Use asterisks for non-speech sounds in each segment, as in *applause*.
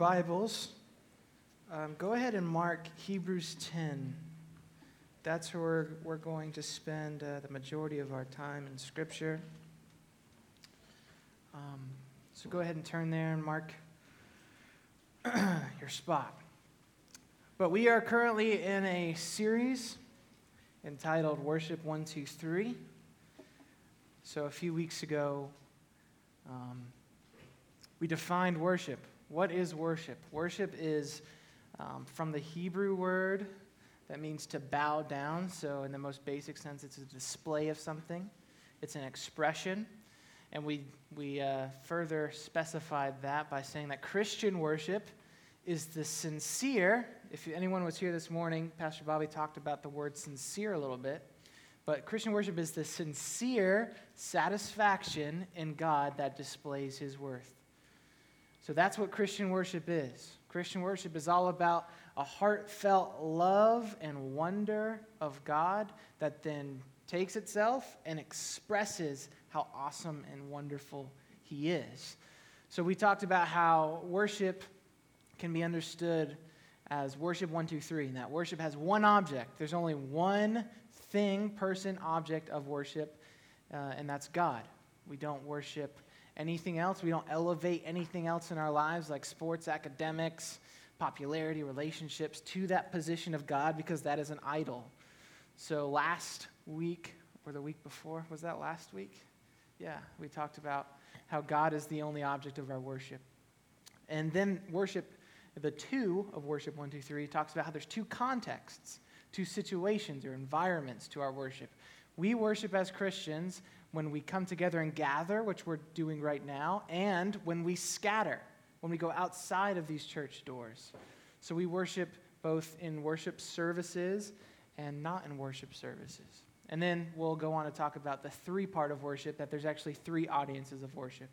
Bibles, um, go ahead and mark Hebrews 10. That's where we're going to spend uh, the majority of our time in Scripture. Um, so go ahead and turn there and mark *clears throat* your spot. But we are currently in a series entitled Worship 123. So a few weeks ago, um, we defined worship. What is worship? Worship is um, from the Hebrew word that means to bow down. So, in the most basic sense, it's a display of something, it's an expression. And we, we uh, further specified that by saying that Christian worship is the sincere. If anyone was here this morning, Pastor Bobby talked about the word sincere a little bit. But Christian worship is the sincere satisfaction in God that displays his worth. So that's what Christian worship is. Christian worship is all about a heartfelt love and wonder of God that then takes itself and expresses how awesome and wonderful He is. So we talked about how worship can be understood as worship one, two, three, and that worship has one object. There's only one thing, person, object of worship, uh, and that's God. We don't worship anything else. We don't elevate anything else in our lives, like sports, academics, popularity, relationships, to that position of God because that is an idol. So last week, or the week before, was that last week? Yeah, we talked about how God is the only object of our worship. And then worship, the two of worship, one, two, three, talks about how there's two contexts, two situations or environments to our worship. We worship as Christians when we come together and gather, which we're doing right now, and when we scatter, when we go outside of these church doors. So we worship both in worship services and not in worship services. And then we'll go on to talk about the three part of worship that there's actually three audiences of worship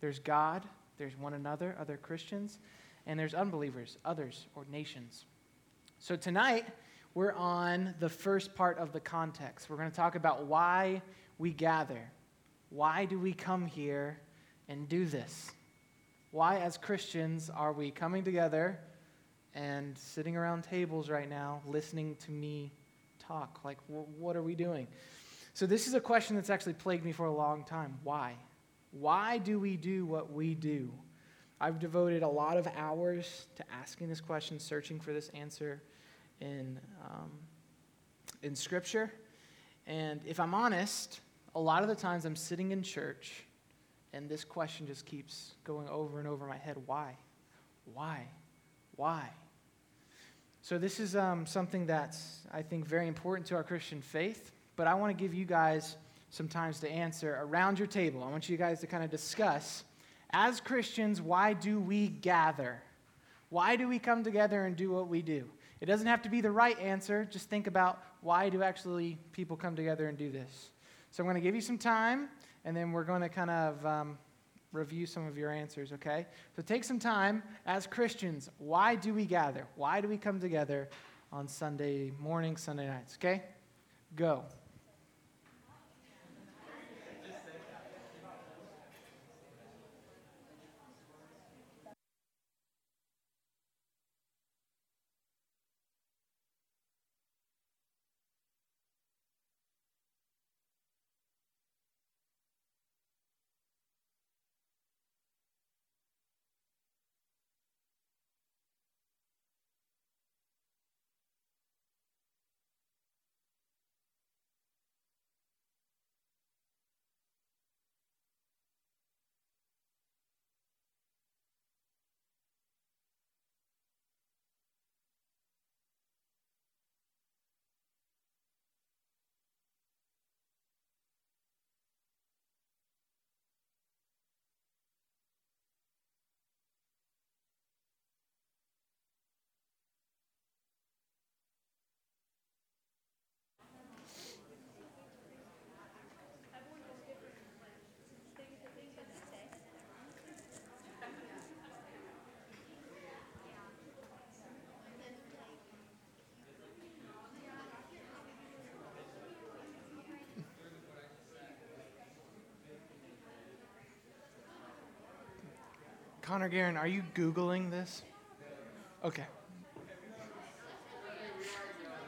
there's God, there's one another, other Christians, and there's unbelievers, others, or nations. So tonight, we're on the first part of the context. We're going to talk about why we gather. Why do we come here and do this? Why, as Christians, are we coming together and sitting around tables right now listening to me talk? Like, what are we doing? So, this is a question that's actually plagued me for a long time. Why? Why do we do what we do? I've devoted a lot of hours to asking this question, searching for this answer in, um, in Scripture. And if I'm honest, a lot of the times I'm sitting in church and this question just keeps going over and over my head why? Why? Why? So, this is um, something that's, I think, very important to our Christian faith, but I want to give you guys some times to answer around your table. I want you guys to kind of discuss as Christians, why do we gather? Why do we come together and do what we do? It doesn't have to be the right answer. Just think about why do actually people come together and do this? So I'm going to give you some time, and then we're going to kind of um, review some of your answers, okay? So take some time as Christians. Why do we gather? Why do we come together on Sunday morning, Sunday nights, okay? Go. Connor Guerin, are you Googling this? Okay.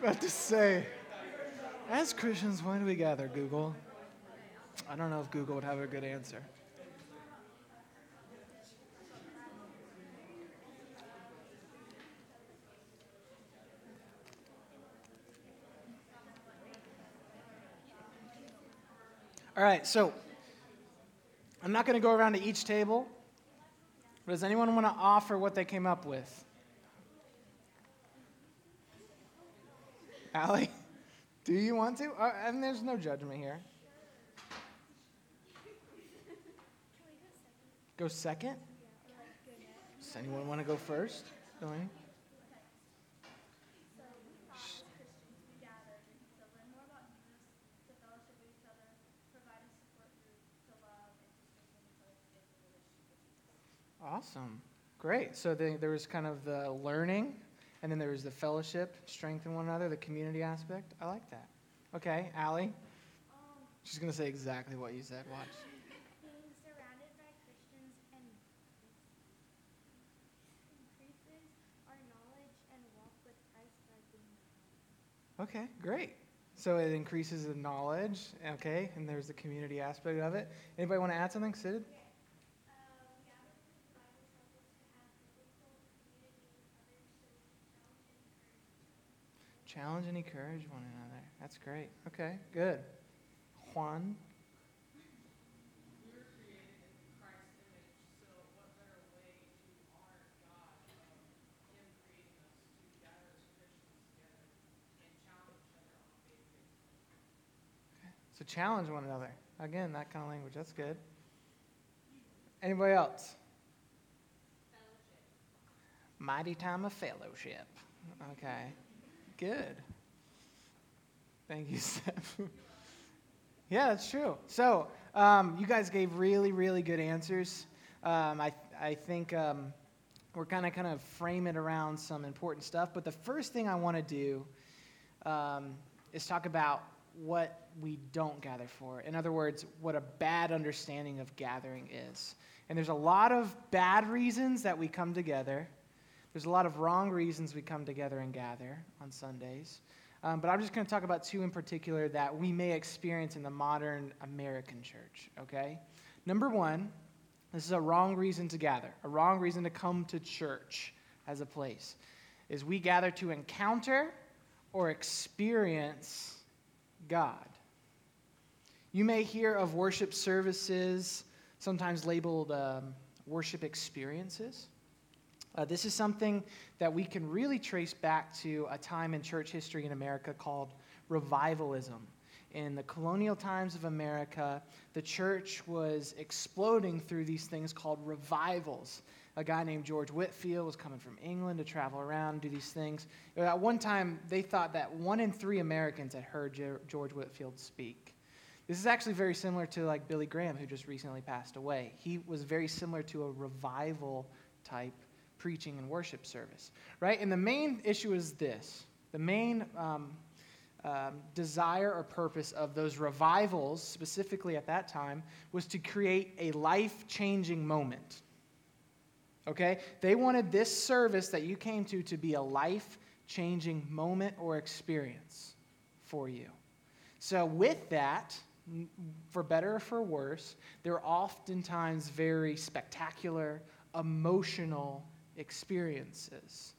About to say, as Christians, why do we gather, Google? I don't know if Google would have a good answer. All right, so I'm not going to go around to each table, does anyone want to offer what they came up with? Allie, *laughs* do you want to? Uh, and there's no judgment here. Go second? Does anyone want to go first? Going? Awesome. Great. So the, there was kind of the learning, and then there was the fellowship, strengthen one another, the community aspect. I like that. Okay, Allie? Um, She's going to say exactly what you said. Watch. Okay, great. So it increases the knowledge, okay, and there's the community aspect of it. Anybody want to add something, Sid? Challenge and encourage one another. That's great. Okay, good. Juan? So challenge one another. Again, that kind of language. That's good. Anybody else? Fellowship. Mighty time of fellowship. Okay. Good. Thank you, *laughs* Steph. yeah, that's true. So, um, you guys gave really, really good answers. Um, I, I think um, we're kind of kind of frame it around some important stuff. But the first thing I want to do um, is talk about what we don't gather for. In other words, what a bad understanding of gathering is. And there's a lot of bad reasons that we come together. There's a lot of wrong reasons we come together and gather on Sundays. Um, but I'm just going to talk about two in particular that we may experience in the modern American church, okay? Number one, this is a wrong reason to gather, a wrong reason to come to church as a place, is we gather to encounter or experience God. You may hear of worship services, sometimes labeled um, worship experiences. Uh, this is something that we can really trace back to a time in church history in America called revivalism. In the colonial times of America, the church was exploding through these things called revivals. A guy named George Whitefield was coming from England to travel around, do these things. At one time, they thought that one in three Americans had heard George Whitefield speak. This is actually very similar to like Billy Graham, who just recently passed away. He was very similar to a revival type preaching and worship service, right? And the main issue is this the main um, um, desire or purpose of those revivals, specifically at that time, was to create a life changing moment. Okay? They wanted this service that you came to to be a life changing moment or experience for you. So, with that, for better or for worse, they're oftentimes very spectacular, emotional, experiences,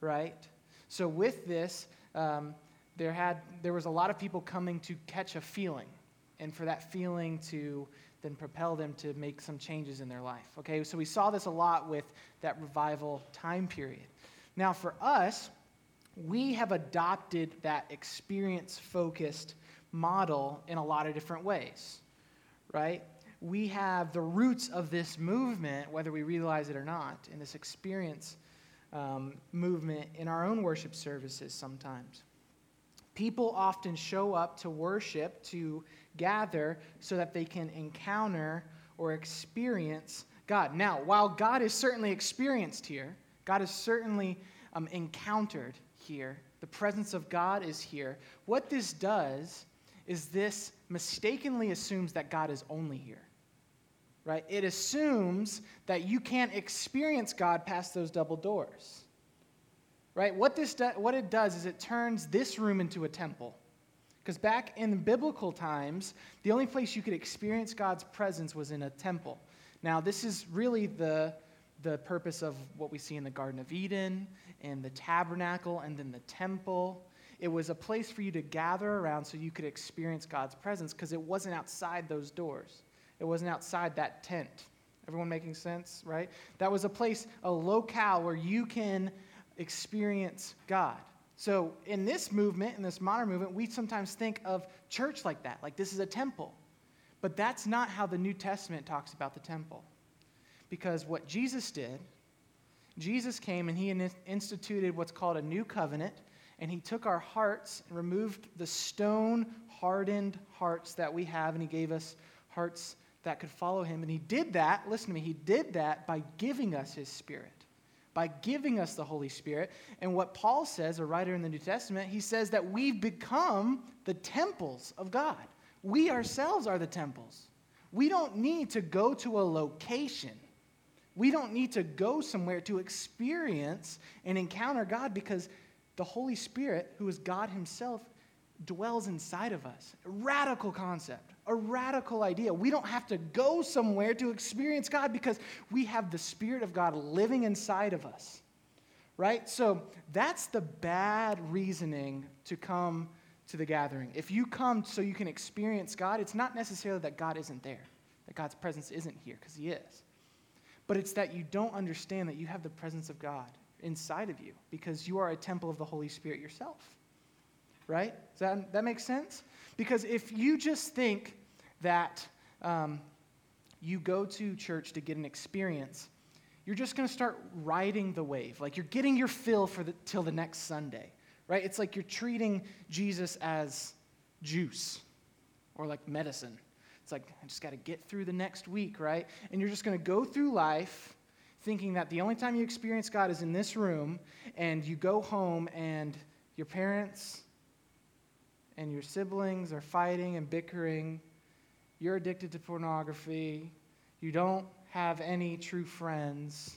right? So with this, um, there had there was a lot of people coming to catch a feeling, and for that feeling to then propel them to make some changes in their life. Okay, so we saw this a lot with that revival time period. Now, for us, we have adopted that experience focused model in a lot of different ways, right? We have the roots of this movement, whether we realize it or not, in this experience um, movement in our own worship services sometimes. People often show up to worship, to gather, so that they can encounter or experience God. Now, while God is certainly experienced here, God is certainly um, encountered here, the presence of God is here. What this does is this mistakenly assumes that God is only here. Right? It assumes that you can't experience God past those double doors, right? What, this do, what it does is it turns this room into a temple. Because back in biblical times, the only place you could experience God's presence was in a temple. Now, this is really the, the purpose of what we see in the Garden of Eden and the tabernacle and then the temple. It was a place for you to gather around so you could experience God's presence because it wasn't outside those doors. It wasn't outside that tent. Everyone making sense, right? That was a place, a locale where you can experience God. So, in this movement, in this modern movement, we sometimes think of church like that, like this is a temple. But that's not how the New Testament talks about the temple. Because what Jesus did, Jesus came and he instituted what's called a new covenant, and he took our hearts and removed the stone hardened hearts that we have, and he gave us hearts that could follow him. And he did that, listen to me, he did that by giving us his spirit, by giving us the Holy Spirit. And what Paul says, a writer in the New Testament, he says that we've become the temples of God. We ourselves are the temples. We don't need to go to a location. We don't need to go somewhere to experience and encounter God because the Holy Spirit, who is God Himself, dwells inside of us. A radical concept, a radical idea. We don't have to go somewhere to experience God because we have the Spirit of God living inside of us. Right? So that's the bad reasoning to come to the gathering. If you come so you can experience God, it's not necessarily that God isn't there, that God's presence isn't here, because He is. But it's that you don't understand that you have the presence of God inside of you because you are a temple of the Holy Spirit yourself right? Does that, that make sense? Because if you just think that um, you go to church to get an experience, you're just going to start riding the wave. Like you're getting your fill for the, till the next Sunday, right? It's like you're treating Jesus as juice or like medicine. It's like, I just got to get through the next week, right? And you're just going to go through life thinking that the only time you experience God is in this room, and you go home and your parents and your siblings are fighting and bickering. You're addicted to pornography. You don't have any true friends.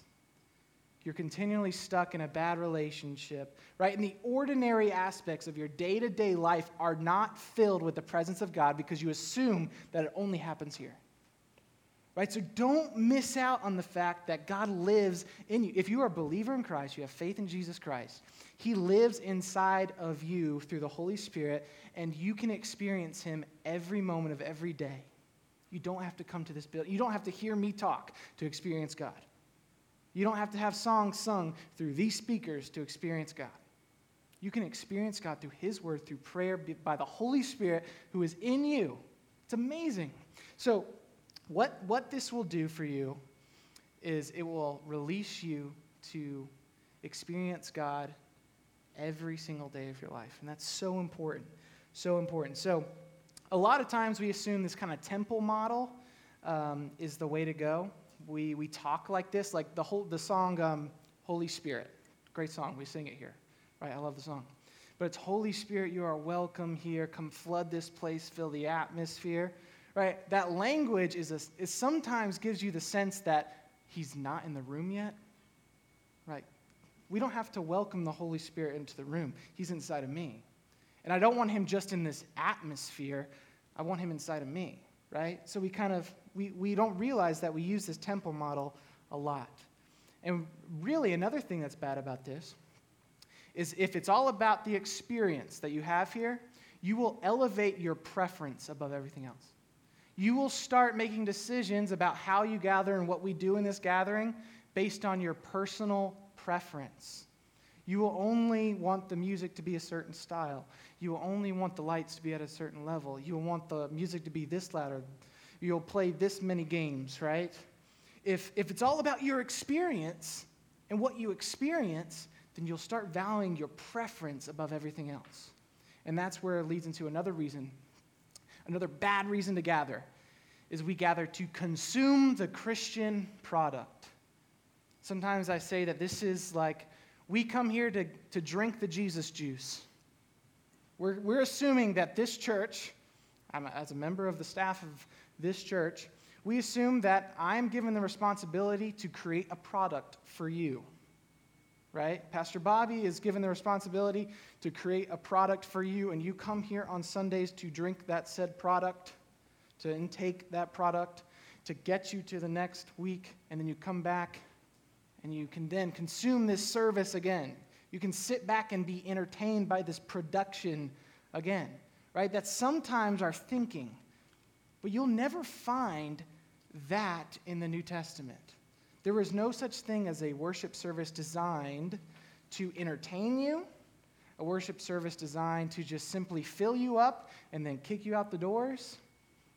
You're continually stuck in a bad relationship, right? And the ordinary aspects of your day to day life are not filled with the presence of God because you assume that it only happens here. Right? So don't miss out on the fact that God lives in you. If you are a believer in Christ, you have faith in Jesus Christ, He lives inside of you through the Holy Spirit, and you can experience Him every moment of every day. You don't have to come to this building. You don't have to hear me talk to experience God. You don't have to have songs sung through these speakers to experience God. You can experience God through His Word, through prayer, by the Holy Spirit who is in you. It's amazing. So, what, what this will do for you is it will release you to experience God every single day of your life. And that's so important. So important. So, a lot of times we assume this kind of temple model um, is the way to go. We, we talk like this, like the, whole, the song um, Holy Spirit. Great song. We sing it here. Right? I love the song. But it's Holy Spirit, you are welcome here. Come flood this place, fill the atmosphere. Right? That language is, a, is sometimes gives you the sense that he's not in the room yet. Right? We don't have to welcome the Holy Spirit into the room. He's inside of me. And I don't want him just in this atmosphere. I want him inside of me, right? So we kind of, we, we don't realize that we use this temple model a lot. And really, another thing that's bad about this is if it's all about the experience that you have here, you will elevate your preference above everything else. You will start making decisions about how you gather and what we do in this gathering based on your personal preference. You will only want the music to be a certain style. You will only want the lights to be at a certain level. You will want the music to be this louder. You'll play this many games, right? If, if it's all about your experience and what you experience, then you'll start valuing your preference above everything else. And that's where it leads into another reason, another bad reason to gather, is we gather to consume the Christian product. Sometimes I say that this is like we come here to, to drink the Jesus juice. We're, we're assuming that this church, I'm as a member of the staff of this church, we assume that I'm given the responsibility to create a product for you. Right? Pastor Bobby is given the responsibility to create a product for you, and you come here on Sundays to drink that said product, to intake that product, to get you to the next week, and then you come back and you can then consume this service again. You can sit back and be entertained by this production again, right? That's sometimes our thinking. But you'll never find that in the New Testament. There is no such thing as a worship service designed to entertain you, a worship service designed to just simply fill you up and then kick you out the doors.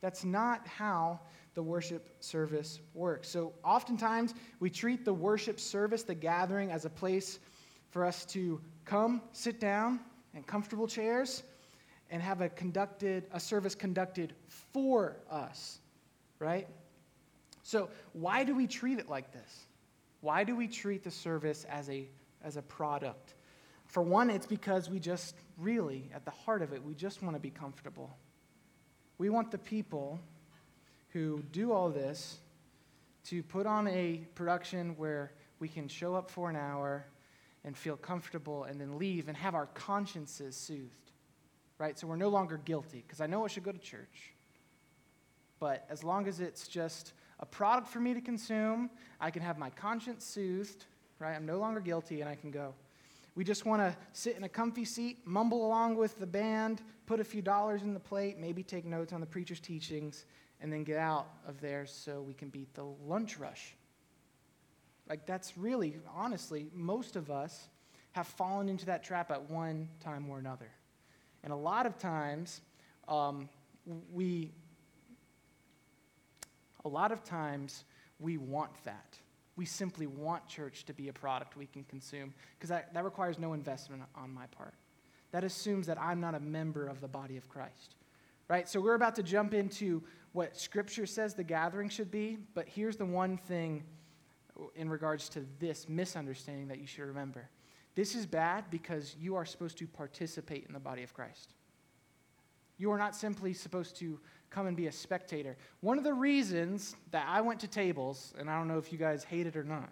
That's not how the worship service works. So, oftentimes, we treat the worship service, the gathering, as a place for us to come, sit down in comfortable chairs, and have a conducted a service conducted for us, right? So, why do we treat it like this? Why do we treat the service as a as a product? For one, it's because we just really, at the heart of it, we just want to be comfortable. We want the people who do all this to put on a production where we can show up for an hour and feel comfortable and then leave and have our consciences soothed. Right? So we're no longer guilty because I know I should go to church. But as long as it's just a product for me to consume, I can have my conscience soothed, right? I'm no longer guilty and I can go. We just want to sit in a comfy seat, mumble along with the band, put a few dollars in the plate, maybe take notes on the preacher's teachings, and then get out of there so we can beat the lunch rush. Like, that's really, honestly, most of us have fallen into that trap at one time or another. And a lot of times, um, we, a lot of times, we want that. We simply want church to be a product we can consume because that, that requires no investment on my part. That assumes that I'm not a member of the body of Christ. Right? So we're about to jump into what Scripture says the gathering should be, but here's the one thing in regards to this misunderstanding that you should remember. This is bad because you are supposed to participate in the body of Christ. You are not simply supposed to come and be a spectator. One of the reasons that I went to tables, and I don't know if you guys hate it or not,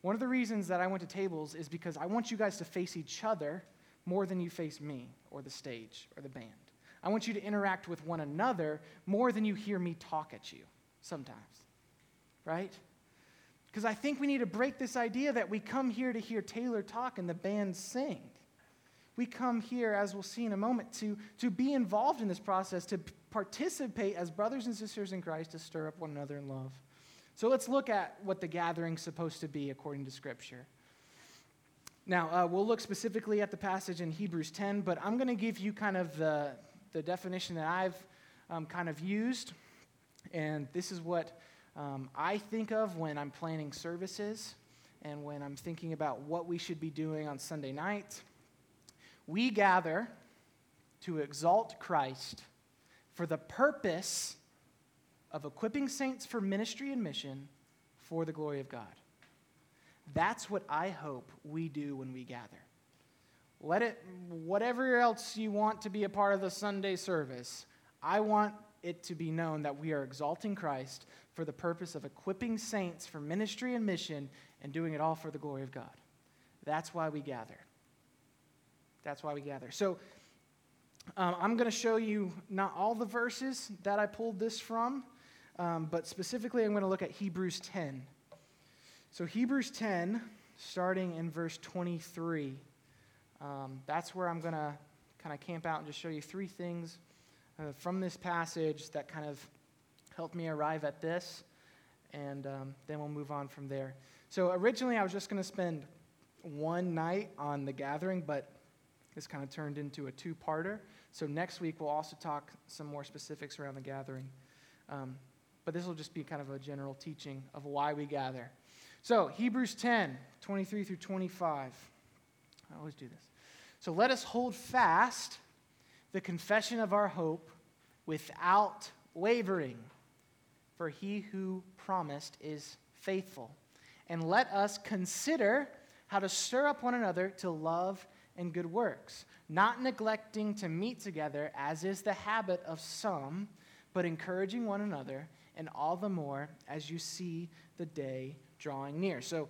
one of the reasons that I went to tables is because I want you guys to face each other more than you face me or the stage or the band. I want you to interact with one another more than you hear me talk at you sometimes, right? Because I think we need to break this idea that we come here to hear Taylor talk and the band sing. We come here, as we'll see in a moment, to, to be involved in this process, to participate as brothers and sisters in Christ, to stir up one another in love. So let's look at what the gathering's supposed to be according to Scripture. Now, uh, we'll look specifically at the passage in Hebrews 10, but I'm going to give you kind of the, the definition that I've um, kind of used. And this is what um, I think of when I'm planning services and when I'm thinking about what we should be doing on Sunday night. We gather to exalt Christ for the purpose of equipping saints for ministry and mission for the glory of God. That's what I hope we do when we gather. Let it, whatever else you want to be a part of the Sunday service, I want it to be known that we are exalting Christ for the purpose of equipping saints for ministry and mission and doing it all for the glory of God. That's why we gather. That's why we gather. So, um, I'm going to show you not all the verses that I pulled this from, um, but specifically, I'm going to look at Hebrews 10. So, Hebrews 10, starting in verse 23. Um, that's where I'm going to kind of camp out and just show you three things uh, from this passage that kind of helped me arrive at this, and um, then we'll move on from there. So, originally, I was just going to spend one night on the gathering, but this kind of turned into a two parter. So, next week, we'll also talk some more specifics around the gathering. Um, but this will just be kind of a general teaching of why we gather. So, Hebrews 10 23 through 25. I always do this. So let us hold fast the confession of our hope without wavering, for he who promised is faithful. And let us consider how to stir up one another to love and good works, not neglecting to meet together, as is the habit of some, but encouraging one another, and all the more as you see the day drawing near. So,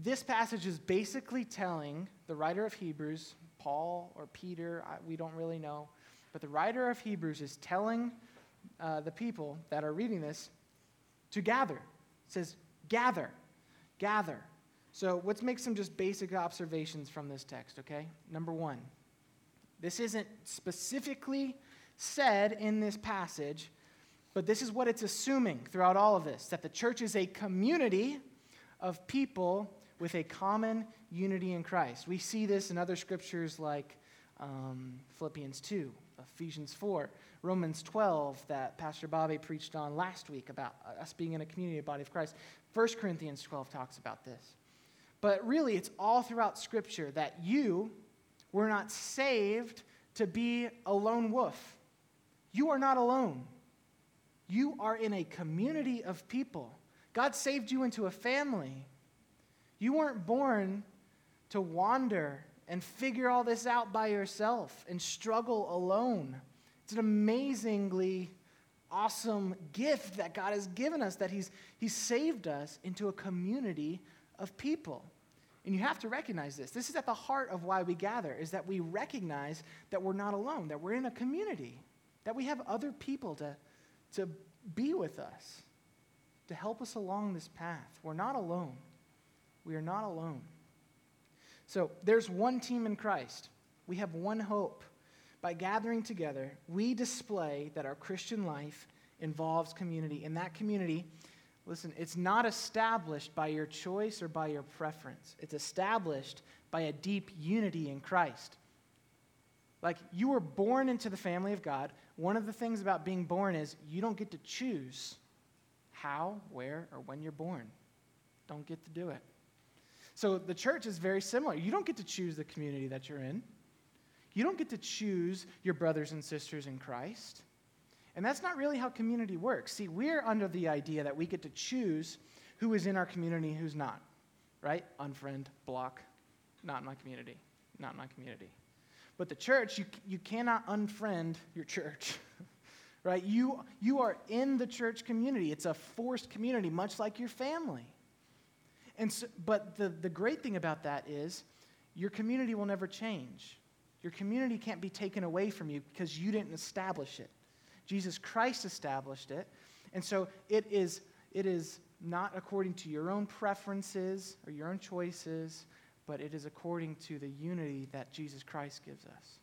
this passage is basically telling the writer of Hebrews, Paul or Peter, we don't really know, but the writer of Hebrews is telling uh, the people that are reading this to gather. It says, gather, gather. So let's make some just basic observations from this text, okay? Number one, this isn't specifically said in this passage, but this is what it's assuming throughout all of this that the church is a community of people with a common unity in Christ. We see this in other scriptures like um, Philippians 2, Ephesians 4, Romans 12, that Pastor Bobby preached on last week about us being in a community, a body of Christ. 1 Corinthians 12 talks about this. But really, it's all throughout Scripture that you were not saved to be a lone wolf. You are not alone. You are in a community of people. God saved you into a family. You weren't born to wander and figure all this out by yourself and struggle alone. It's an amazingly awesome gift that God has given us that He's, he's saved us into a community of people. And you have to recognize this. This is at the heart of why we gather, is that we recognize that we're not alone, that we're in a community, that we have other people to, to be with us, to help us along this path. We're not alone. We are not alone. So there's one team in Christ. We have one hope. By gathering together, we display that our Christian life involves community. And that community Listen, it's not established by your choice or by your preference. It's established by a deep unity in Christ. Like you were born into the family of God. One of the things about being born is you don't get to choose how, where, or when you're born. Don't get to do it. So the church is very similar. You don't get to choose the community that you're in. You don't get to choose your brothers and sisters in Christ. And that's not really how community works. See, we're under the idea that we get to choose who is in our community who's not, right? Unfriend, block, not in my community, not in my community. But the church, you, you cannot unfriend your church, *laughs* right? You, you are in the church community. It's a forced community, much like your family. And so, but the, the great thing about that is your community will never change. Your community can't be taken away from you because you didn't establish it. Jesus Christ established it. And so it is, it is not according to your own preferences or your own choices, but it is according to the unity that Jesus Christ gives us.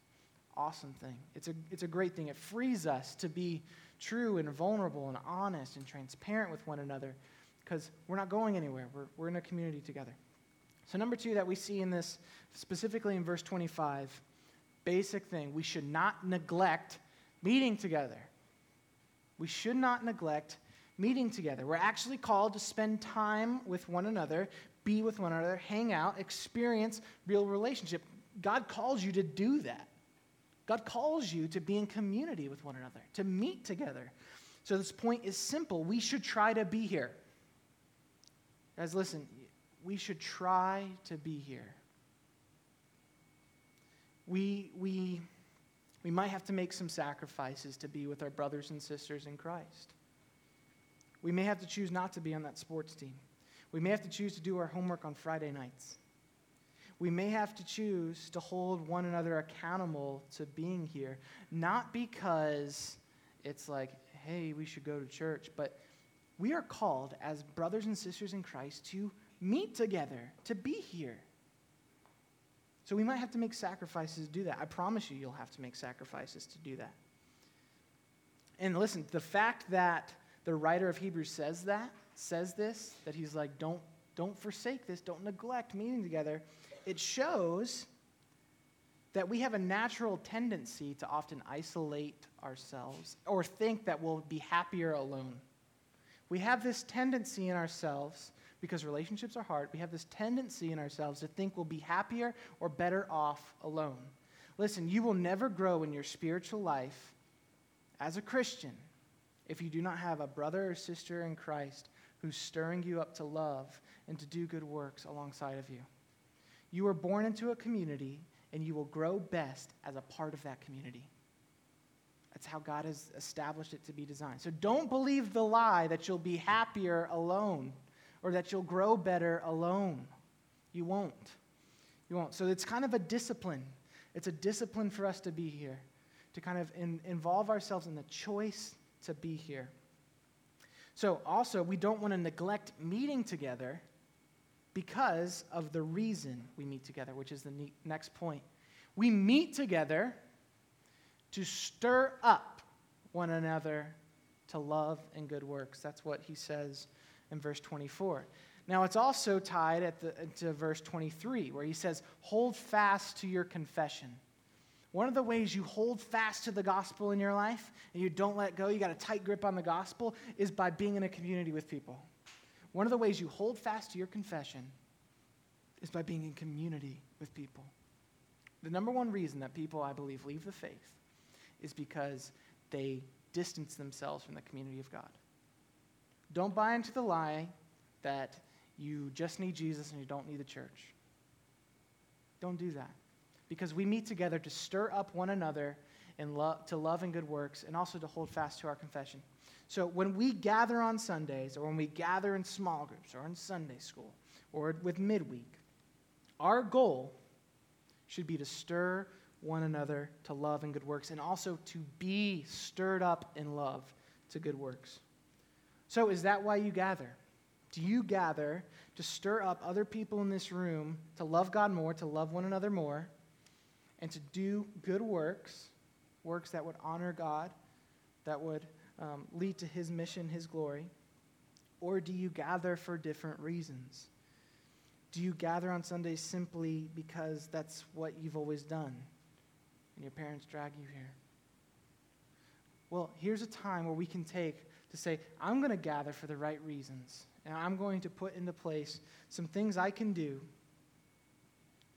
Awesome thing. It's a, it's a great thing. It frees us to be true and vulnerable and honest and transparent with one another because we're not going anywhere. We're, we're in a community together. So, number two that we see in this, specifically in verse 25, basic thing we should not neglect meeting together. We should not neglect meeting together. We're actually called to spend time with one another, be with one another, hang out, experience real relationship. God calls you to do that. God calls you to be in community with one another, to meet together. So this point is simple. We should try to be here. Guys, listen, we should try to be here. We, we we might have to make some sacrifices to be with our brothers and sisters in Christ. We may have to choose not to be on that sports team. We may have to choose to do our homework on Friday nights. We may have to choose to hold one another accountable to being here, not because it's like, hey, we should go to church, but we are called as brothers and sisters in Christ to meet together, to be here. So we might have to make sacrifices to do that. I promise you, you'll have to make sacrifices to do that. And listen, the fact that the writer of Hebrews says that, says this, that he's like, don't, don't forsake this, don't neglect meeting together, it shows that we have a natural tendency to often isolate ourselves or think that we'll be happier alone. We have this tendency in ourselves because relationships are hard, we have this tendency in ourselves to think we'll be happier or better off alone. Listen, you will never grow in your spiritual life as a Christian if you do not have a brother or sister in Christ who's stirring you up to love and to do good works alongside of you. You are born into a community, and you will grow best as a part of that community. That's how God has established it to be designed. So don't believe the lie that you'll be happier alone or that you'll grow better alone. You won't. You won't. So it's kind of a discipline. It's a discipline for us to be here, to kind of in, involve ourselves in the choice to be here. So, also, we don't want to neglect meeting together because of the reason we meet together, which is the next point. We meet together to stir up one another to love and good works. That's what he says in verse 24. Now, it's also tied at the, to verse 23, where he says, Hold fast to your confession. One of the ways you hold fast to the gospel in your life and you don't let go, you got a tight grip on the gospel, is by being in a community with people. One of the ways you hold fast to your confession is by being in community with people. The number one reason that people, I believe, leave the faith is because they distance themselves from the community of God. Don't buy into the lie that you just need Jesus and you don't need the church. Don't do that. Because we meet together to stir up one another in lo- to love and good works and also to hold fast to our confession. So when we gather on Sundays or when we gather in small groups or in Sunday school or with midweek, our goal should be to stir one another to love and good works, and also to be stirred up in love to good works. So, is that why you gather? Do you gather to stir up other people in this room to love God more, to love one another more, and to do good works, works that would honor God, that would um, lead to His mission, His glory? Or do you gather for different reasons? Do you gather on Sundays simply because that's what you've always done? And your parents drag you here. Well, here's a time where we can take to say, I'm going to gather for the right reasons, and I'm going to put into place some things I can do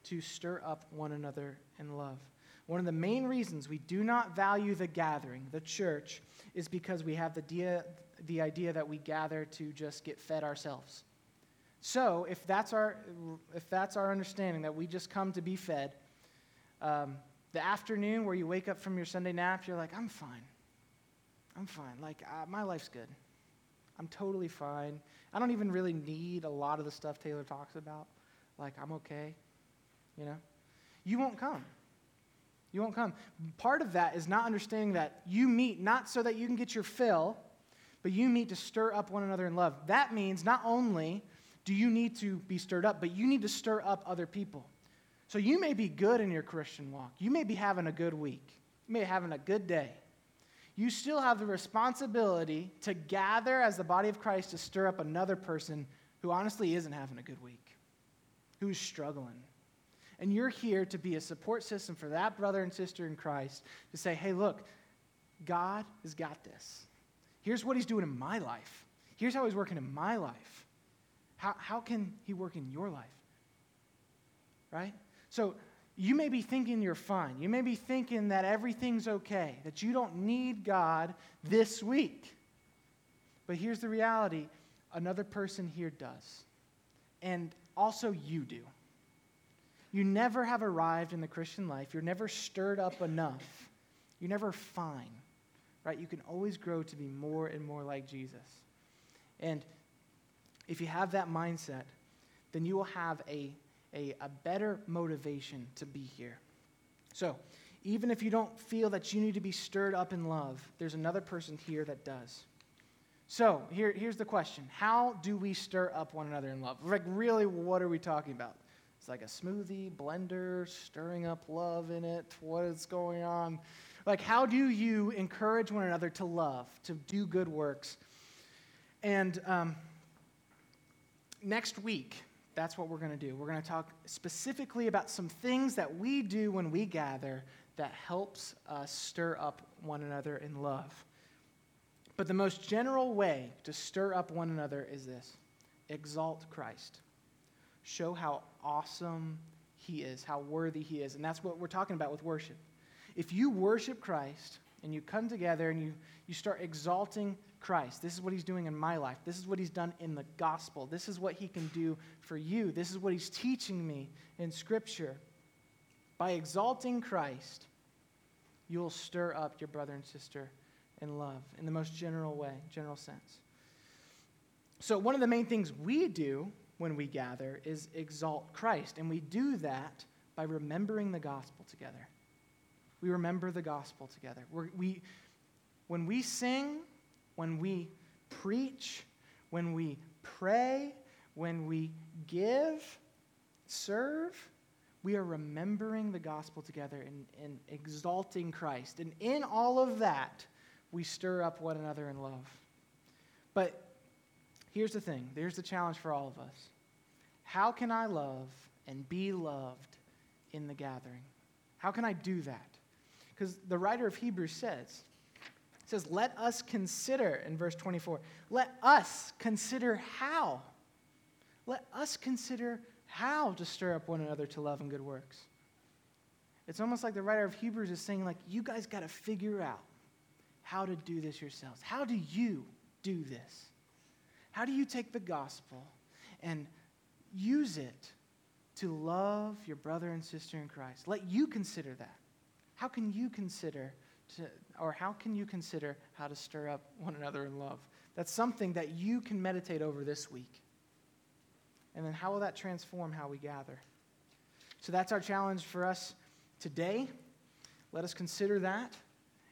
to stir up one another in love. One of the main reasons we do not value the gathering, the church, is because we have the idea, the idea that we gather to just get fed ourselves. So, if that's our, if that's our understanding, that we just come to be fed, um, the afternoon where you wake up from your Sunday nap, you're like, I'm fine. I'm fine. Like, uh, my life's good. I'm totally fine. I don't even really need a lot of the stuff Taylor talks about. Like, I'm okay. You know? You won't come. You won't come. Part of that is not understanding that you meet not so that you can get your fill, but you meet to stir up one another in love. That means not only do you need to be stirred up, but you need to stir up other people. So you may be good in your Christian walk. You may be having a good week. You may be having a good day. You still have the responsibility to gather as the body of Christ to stir up another person who honestly isn't having a good week, who's struggling. And you're here to be a support system for that brother and sister in Christ to say, hey, look, God has got this. Here's what he's doing in my life. Here's how he's working in my life. How, how can he work in your life? Right? So you may be thinking you're fine. You may be thinking that everything's okay, that you don't need God this week. But here's the reality another person here does. And also you do. You never have arrived in the Christian life. You're never stirred up enough. You're never fine, right? You can always grow to be more and more like Jesus. And if you have that mindset, then you will have a a, a better motivation to be here. So, even if you don't feel that you need to be stirred up in love, there's another person here that does. So, here, here's the question How do we stir up one another in love? Like, really, what are we talking about? It's like a smoothie, blender, stirring up love in it. What is going on? Like, how do you encourage one another to love, to do good works? And um, next week, that's what we're going to do. We're going to talk specifically about some things that we do when we gather that helps us stir up one another in love. But the most general way to stir up one another is this exalt Christ. Show how awesome he is, how worthy he is. And that's what we're talking about with worship. If you worship Christ and you come together and you, you start exalting Christ. This is what he's doing in my life. This is what he's done in the gospel. This is what he can do for you. This is what he's teaching me in Scripture. By exalting Christ, you'll stir up your brother and sister in love in the most general way, general sense. So, one of the main things we do when we gather is exalt Christ, and we do that by remembering the gospel together. We remember the gospel together. We're, we, when we sing, when we preach, when we pray, when we give, serve, we are remembering the gospel together and, and exalting Christ. And in all of that, we stir up one another in love. But here's the thing there's the challenge for all of us. How can I love and be loved in the gathering? How can I do that? Because the writer of Hebrews says, says, Let us consider, in verse 24, let us consider how. Let us consider how to stir up one another to love and good works. It's almost like the writer of Hebrews is saying, like, you guys got to figure out how to do this yourselves. How do you do this? How do you take the gospel and use it to love your brother and sister in Christ? Let you consider that. How can you consider to, or how can you consider how to stir up one another in love? That's something that you can meditate over this week. And then how will that transform how we gather? So that's our challenge for us today. Let us consider that.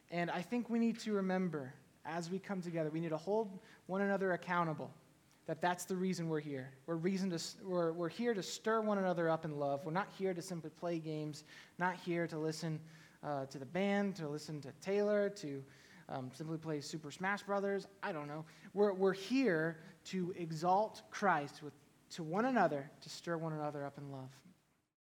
And I think we need to remember as we come together, we need to hold one another accountable. That that's the reason we're here. We're, reason to, we're, we're here to stir one another up in love. We're not here to simply play games, not here to listen uh, to the band, to listen to Taylor, to um, simply play Super Smash Brothers. I don't know. We're, we're here to exalt Christ with, to one another, to stir one another up in love.